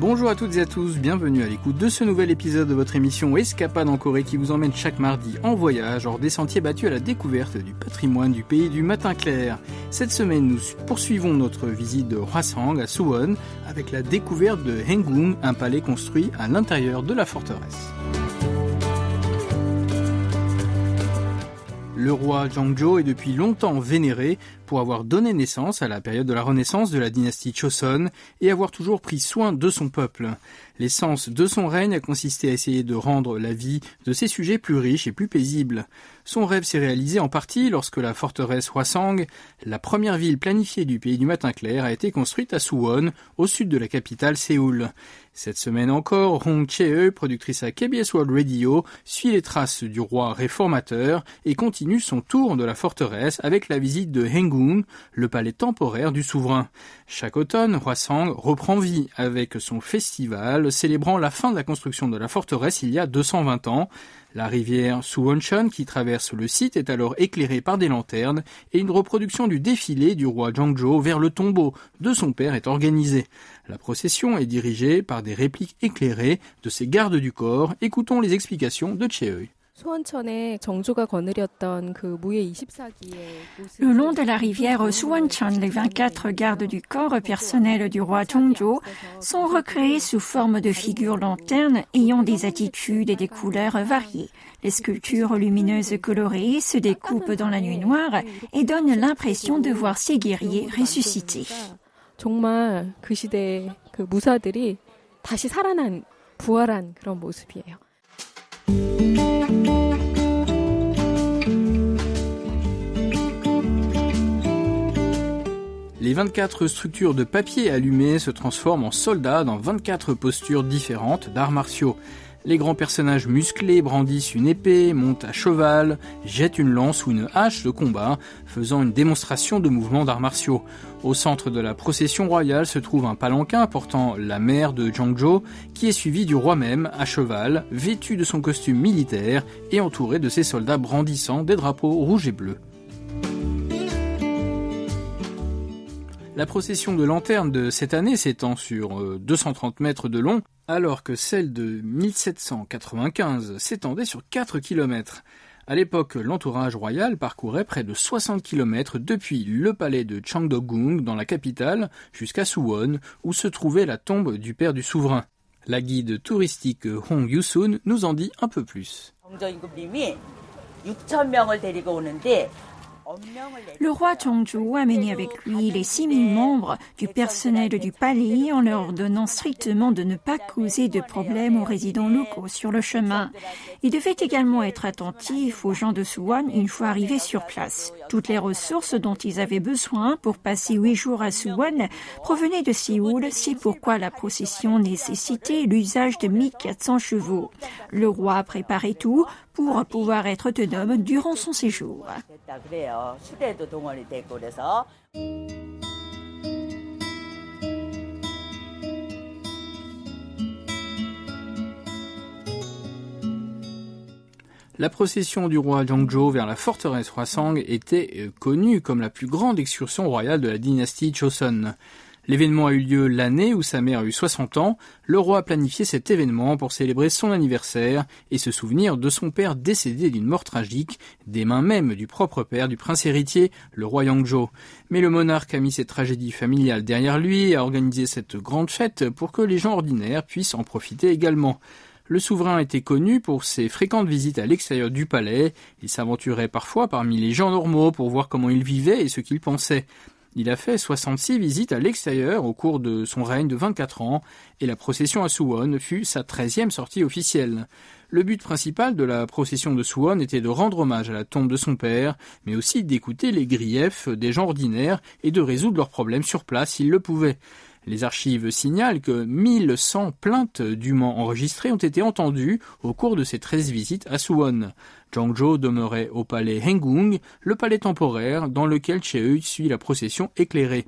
Bonjour à toutes et à tous, bienvenue à l'écoute de ce nouvel épisode de votre émission Escapade en Corée qui vous emmène chaque mardi en voyage hors des sentiers battus à la découverte du patrimoine du pays du matin clair. Cette semaine, nous poursuivons notre visite de Hwasang à Suwon avec la découverte de Hengung, un palais construit à l'intérieur de la forteresse. Le roi Zhangzhou est depuis longtemps vénéré pour avoir donné naissance à la période de la renaissance de la dynastie Choson et avoir toujours pris soin de son peuple. L'essence de son règne a consisté à essayer de rendre la vie de ses sujets plus riche et plus paisible. Son rêve s'est réalisé en partie lorsque la forteresse Hwasang, la première ville planifiée du pays du matin clair, a été construite à Suwon, au sud de la capitale Séoul. Cette semaine encore, Hong Chae, productrice à KBS World Radio, suit les traces du roi réformateur et continue son tour de la forteresse avec la visite de Hengung, le palais temporaire du souverain. Chaque automne, Hwasang reprend vie avec son festival célébrant la fin de la construction de la forteresse il y a 220 ans. La rivière Suwonshan qui traverse le site est alors éclairée par des lanternes et une reproduction du défilé du roi Zhangzhou vers le tombeau de son père est organisée. La procession est dirigée par des répliques éclairées de ses gardes du corps. Écoutons les explications de Cheoi. Le long de la rivière Suwon-chan, les 24 gardes du corps personnel du roi Zhongzhou sont recréés sous forme de figures lanternes ayant des attitudes et des couleurs variées. Les sculptures lumineuses colorées se découpent dans la nuit noire et donnent l'impression de voir ces guerriers ressuscités. Les 24 structures de papier allumées se transforment en soldats dans 24 postures différentes d'arts martiaux. Les grands personnages musclés brandissent une épée, montent à cheval, jettent une lance ou une hache de combat, faisant une démonstration de mouvements d'arts martiaux. Au centre de la procession royale se trouve un palanquin portant la mère de Zhangzhou, qui est suivi du roi même à cheval, vêtu de son costume militaire et entouré de ses soldats brandissant des drapeaux rouges et bleus. La procession de lanternes de cette année s'étend sur 230 euh, mètres de long, alors que celle de 1795 s'étendait sur 4 km. À l'époque, l'entourage royal parcourait près de 60 km depuis le palais de Changdeokgung dans la capitale jusqu'à Suwon, où se trouvait la tombe du père du souverain. La guide touristique Hong Yusun nous en dit un peu plus. Le roi Chongzhou a mené avec lui les 6000 membres du personnel du palais en leur ordonnant strictement de ne pas causer de problèmes aux résidents locaux sur le chemin. Il devait également être attentif aux gens de Suwon une fois arrivés sur place. Toutes les ressources dont ils avaient besoin pour passer huit jours à Suwon provenaient de Séoul, c'est pourquoi la procession nécessitait l'usage de 1400 chevaux. Le roi préparait tout pour pouvoir être autonome durant son séjour. La procession du roi Zhongzhou vers la forteresse Hwasang était euh, connue comme la plus grande excursion royale de la dynastie Choson. L'événement a eu lieu l'année où sa mère a eu 60 ans. Le roi a planifié cet événement pour célébrer son anniversaire et se souvenir de son père décédé d'une mort tragique, des mains même du propre père du prince héritier, le roi Yangzhou. Mais le monarque a mis cette tragédie familiale derrière lui et a organisé cette grande fête pour que les gens ordinaires puissent en profiter également. Le souverain était connu pour ses fréquentes visites à l'extérieur du palais. Il s'aventurait parfois parmi les gens normaux pour voir comment ils vivaient et ce qu'ils pensaient. Il a fait 66 visites à l'extérieur au cours de son règne de 24 ans, et la procession à Suwon fut sa treizième sortie officielle. Le but principal de la procession de Suwon était de rendre hommage à la tombe de son père, mais aussi d'écouter les griefs des gens ordinaires et de résoudre leurs problèmes sur place s'ils le pouvaient. Les archives signalent que 1100 plaintes dûment enregistrées ont été entendues au cours de ces 13 visites à Suwon. Zhangzhou demeurait au palais Hengung, le palais temporaire dans lequel Cheui suit la procession éclairée.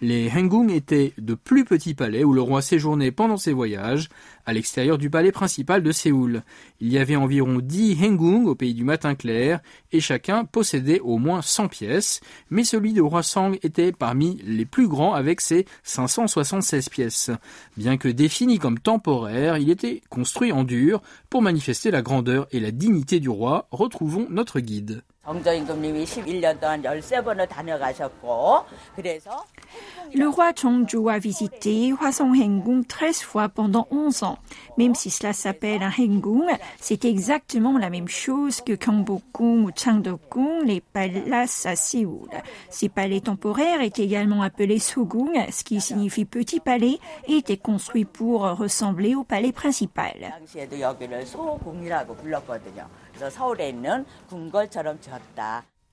Les Hengung étaient de plus petits palais où le roi séjournait pendant ses voyages, à l'extérieur du palais principal de Séoul. Il y avait environ 10 Hengung au pays du matin clair, et chacun possédait au moins 100 pièces, mais celui de roi Sang était parmi les plus grands avec ses 576 pièces. Bien que défini comme temporaire, il était construit en dur pour manifester la grandeur et la dignité du roi. Retrouvons notre guide. Le roi Chongju a visité Hwasong Hengung 13 fois pendant 11 ans. Même si cela s'appelle un Hengung, c'est exactement la même chose que Gyeongbokgung ou Changdeokgung, les palaces à Séoul. Ces palais temporaires étaient également appelés Sogung, ce qui signifie petit palais, et étaient construits pour ressembler au palais principal.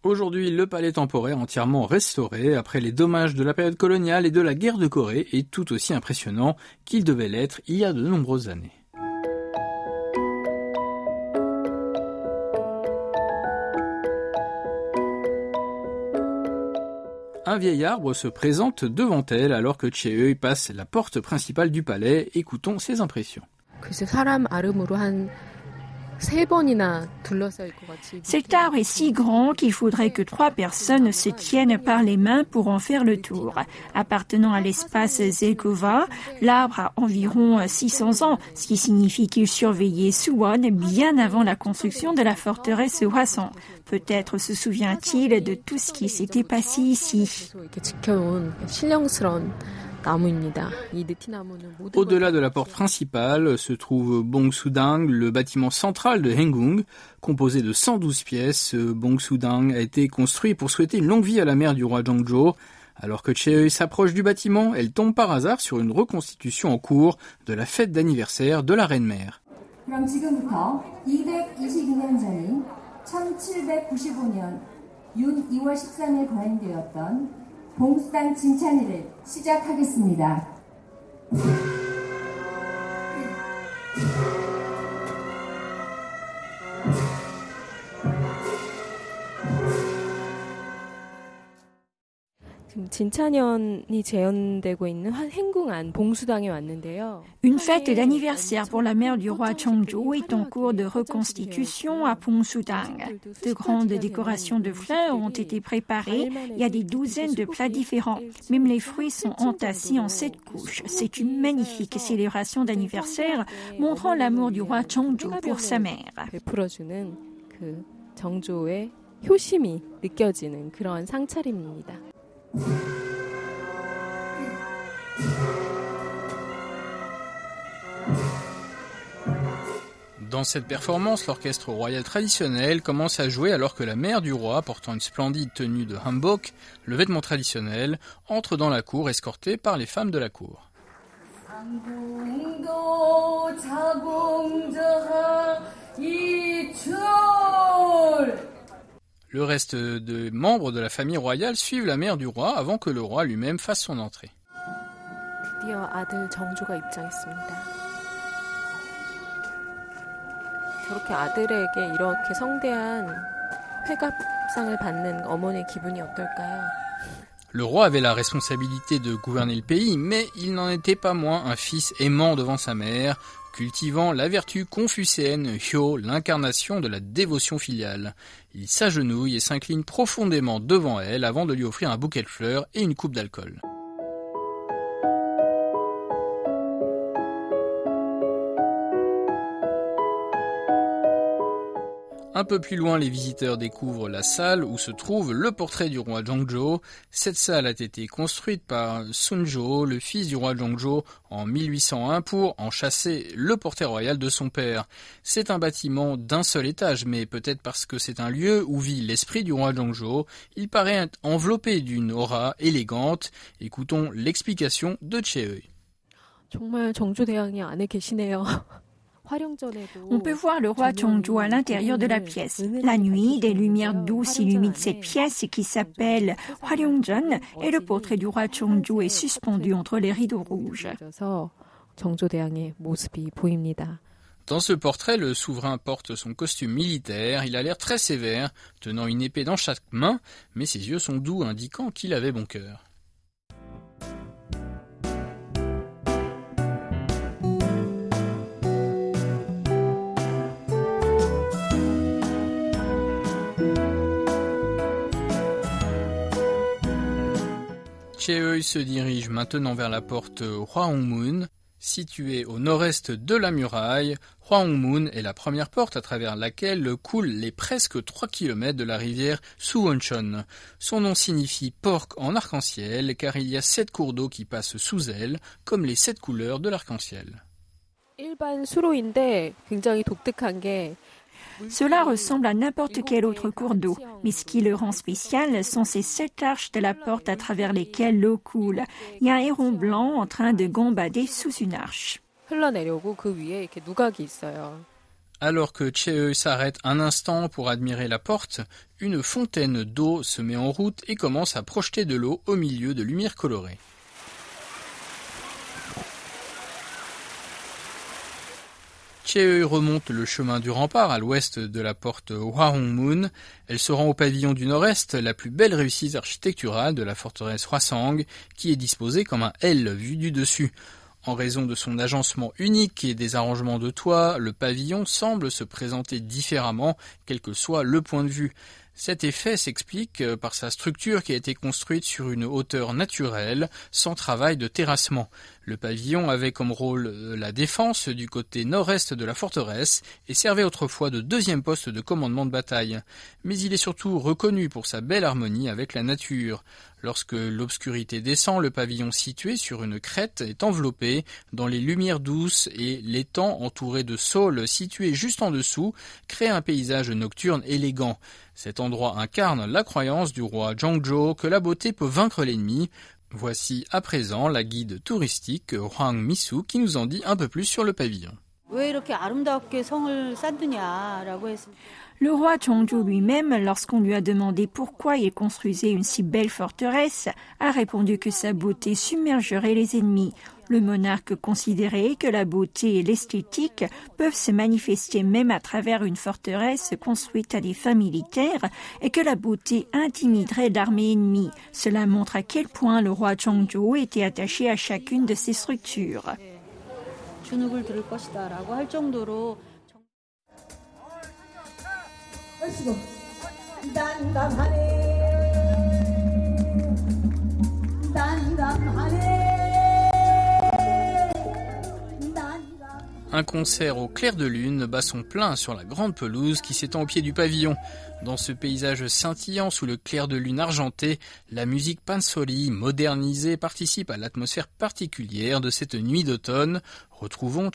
Aujourd'hui, le palais temporaire entièrement restauré après les dommages de la période coloniale et de la guerre de Corée est tout aussi impressionnant qu'il devait l'être il y a de nombreuses années. Un vieil arbre se présente devant elle alors que Cheui passe la porte principale du palais. Écoutons ses impressions. Cet arbre est si grand qu'il faudrait que trois personnes se tiennent par les mains pour en faire le tour. Appartenant à l'espace Zelkova, l'arbre a environ 600 ans, ce qui signifie qu'il surveillait Suwon bien avant la construction de la forteresse Hwasan. Peut-être se souvient-il de tout ce qui s'était passé ici. Au-delà de la porte principale se trouve Bongsudang, le bâtiment central de Hengung. Composé de 112 pièces, Bongsudang a été construit pour souhaiter une longue vie à la mère du roi Zhongzhou. Alors que Cheui s'approche du bâtiment, elle tombe par hasard sur une reconstitution en cours de la fête d'anniversaire de la reine-mère. 봉수단 진찬이를 시작하겠습니다. Une fête d'anniversaire pour la mère du roi Chongzhou est en cours de reconstitution à Pongsudang. De grandes décorations de fleurs ont été préparées. Il y a des douzaines de plats différents. Même les fruits sont entassés en sept couches. C'est une magnifique célébration d'anniversaire montrant l'amour du roi Chongzhou pour sa mère. Dans cette performance, l'orchestre royal traditionnel commence à jouer alors que la mère du roi, portant une splendide tenue de hanbok, le vêtement traditionnel, entre dans la cour escortée par les femmes de la cour. Le reste des membres de la famille royale suivent la mère du roi avant que le roi lui-même fasse son entrée. Le roi avait la responsabilité de gouverner le pays, mais il n'en était pas moins un fils aimant devant sa mère, cultivant la vertu confucéenne Hyo, l'incarnation de la dévotion filiale. Il s'agenouille et s'incline profondément devant elle avant de lui offrir un bouquet de fleurs et une coupe d'alcool. Un peu plus loin, les visiteurs découvrent la salle où se trouve le portrait du roi Zhongzhou. Cette salle a été construite par Sunzhou, le fils du roi Zhongzhou, en 1801 pour en chasser le portrait royal de son père. C'est un bâtiment d'un seul étage, mais peut-être parce que c'est un lieu où vit l'esprit du roi Zhongzhou, il paraît enveloppé d'une aura élégante. Écoutons l'explication de Cheui. On peut voir le roi Chongzhou à l'intérieur de la pièce. La nuit, des lumières douces illuminent cette pièce qui s'appelle Hwaryongjeon et le portrait du roi Chongzhou est suspendu entre les rideaux rouges. Dans ce portrait, le souverain porte son costume militaire, il a l'air très sévère, tenant une épée dans chaque main, mais ses yeux sont doux, indiquant qu'il avait bon cœur. Cheoi se dirige maintenant vers la porte Hwaongmun, située au nord-est de la muraille. Hwaongmun est la première porte à travers laquelle coulent les presque 3 km de la rivière Suwonchon. Son nom signifie porc en arc-en-ciel car il y a sept cours d'eau qui passent sous elle, comme les sept couleurs de l'arc-en-ciel. Cela ressemble à n'importe quel autre cours d'eau, mais ce qui le rend spécial sont ces sept arches de la porte à travers lesquelles l'eau coule. Il y a un héron blanc en train de gambader sous une arche. Alors que Cheeu s'arrête un instant pour admirer la porte, une fontaine d'eau se met en route et commence à projeter de l'eau au milieu de lumières colorées. Cheeu remonte le chemin du rempart à l'ouest de la porte Hwahongmun. Elle se rend au pavillon du nord-est, la plus belle réussite architecturale de la forteresse Hwasang, qui est disposée comme un L vu du dessus. En raison de son agencement unique et des arrangements de toit, le pavillon semble se présenter différemment, quel que soit le point de vue. Cet effet s'explique euh, par sa structure qui a été construite sur une hauteur naturelle, sans travail de terrassement. Le pavillon avait comme rôle euh, la défense du côté nord-est de la forteresse et servait autrefois de deuxième poste de commandement de bataille. Mais il est surtout reconnu pour sa belle harmonie avec la nature. Lorsque l'obscurité descend, le pavillon situé sur une crête est enveloppé dans les lumières douces et l'étang entouré de saules situés juste en dessous crée un paysage nocturne élégant. Cet endroit incarne la croyance du roi Zhongzhou que la beauté peut vaincre l'ennemi. Voici à présent la guide touristique Huang Misu qui nous en dit un peu plus sur le pavillon. Le roi Chongzhou lui-même, lorsqu'on lui a demandé pourquoi il construisait une si belle forteresse, a répondu que sa beauté submergerait les ennemis. Le monarque considérait que la beauté et l'esthétique peuvent se manifester même à travers une forteresse construite à des fins militaires et que la beauté intimiderait l'armée ennemie. Cela montre à quel point le roi Chongzhou était attaché à chacune de ces structures. Un concert au clair de lune bat son plein sur la grande pelouse qui s'étend au pied du pavillon. Dans ce paysage scintillant sous le clair de lune argenté, la musique pansori modernisée participe à l'atmosphère particulière de cette nuit d'automne. Retrouvons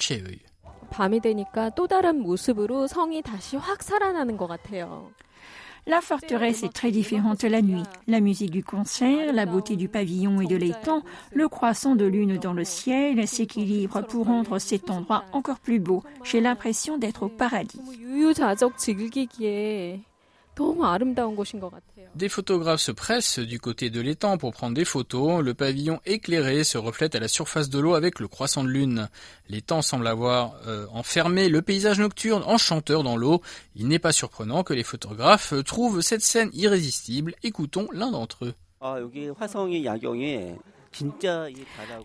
La forteresse est très différente la nuit. La musique du concert, la beauté du pavillon et de l'étang, le croissant de lune dans le ciel s'équilibrent pour rendre cet endroit encore plus beau. J'ai l'impression d'être au paradis. Des photographes se pressent du côté de l'étang pour prendre des photos. Le pavillon éclairé se reflète à la surface de l'eau avec le croissant de lune. L'étang semble avoir euh, enfermé le paysage nocturne enchanteur dans l'eau. Il n'est pas surprenant que les photographes trouvent cette scène irrésistible. Écoutons l'un d'entre eux.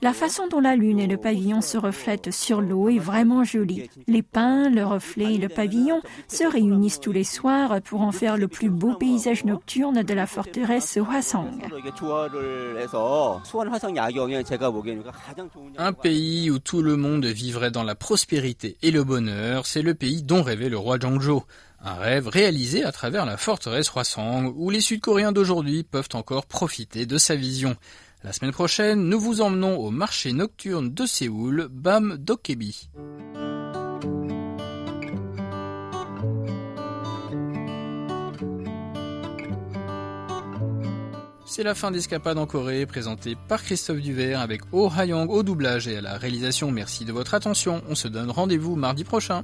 La façon dont la lune et le pavillon se reflètent sur l'eau est vraiment jolie. Les pins, le reflet et le pavillon se réunissent tous les soirs pour en faire le plus beau paysage nocturne de la forteresse Hwasang. Un pays où tout le monde vivrait dans la prospérité et le bonheur, c'est le pays dont rêvait le roi Zhongzhou. Un rêve réalisé à travers la forteresse Hwasang, où les Sud-Coréens d'aujourd'hui peuvent encore profiter de sa vision. La semaine prochaine, nous vous emmenons au marché nocturne de Séoul, Bam Dokebi. C'est la fin d'Escapade en Corée, présentée par Christophe Duvert avec Oh au doublage et à la réalisation. Merci de votre attention. On se donne rendez-vous mardi prochain.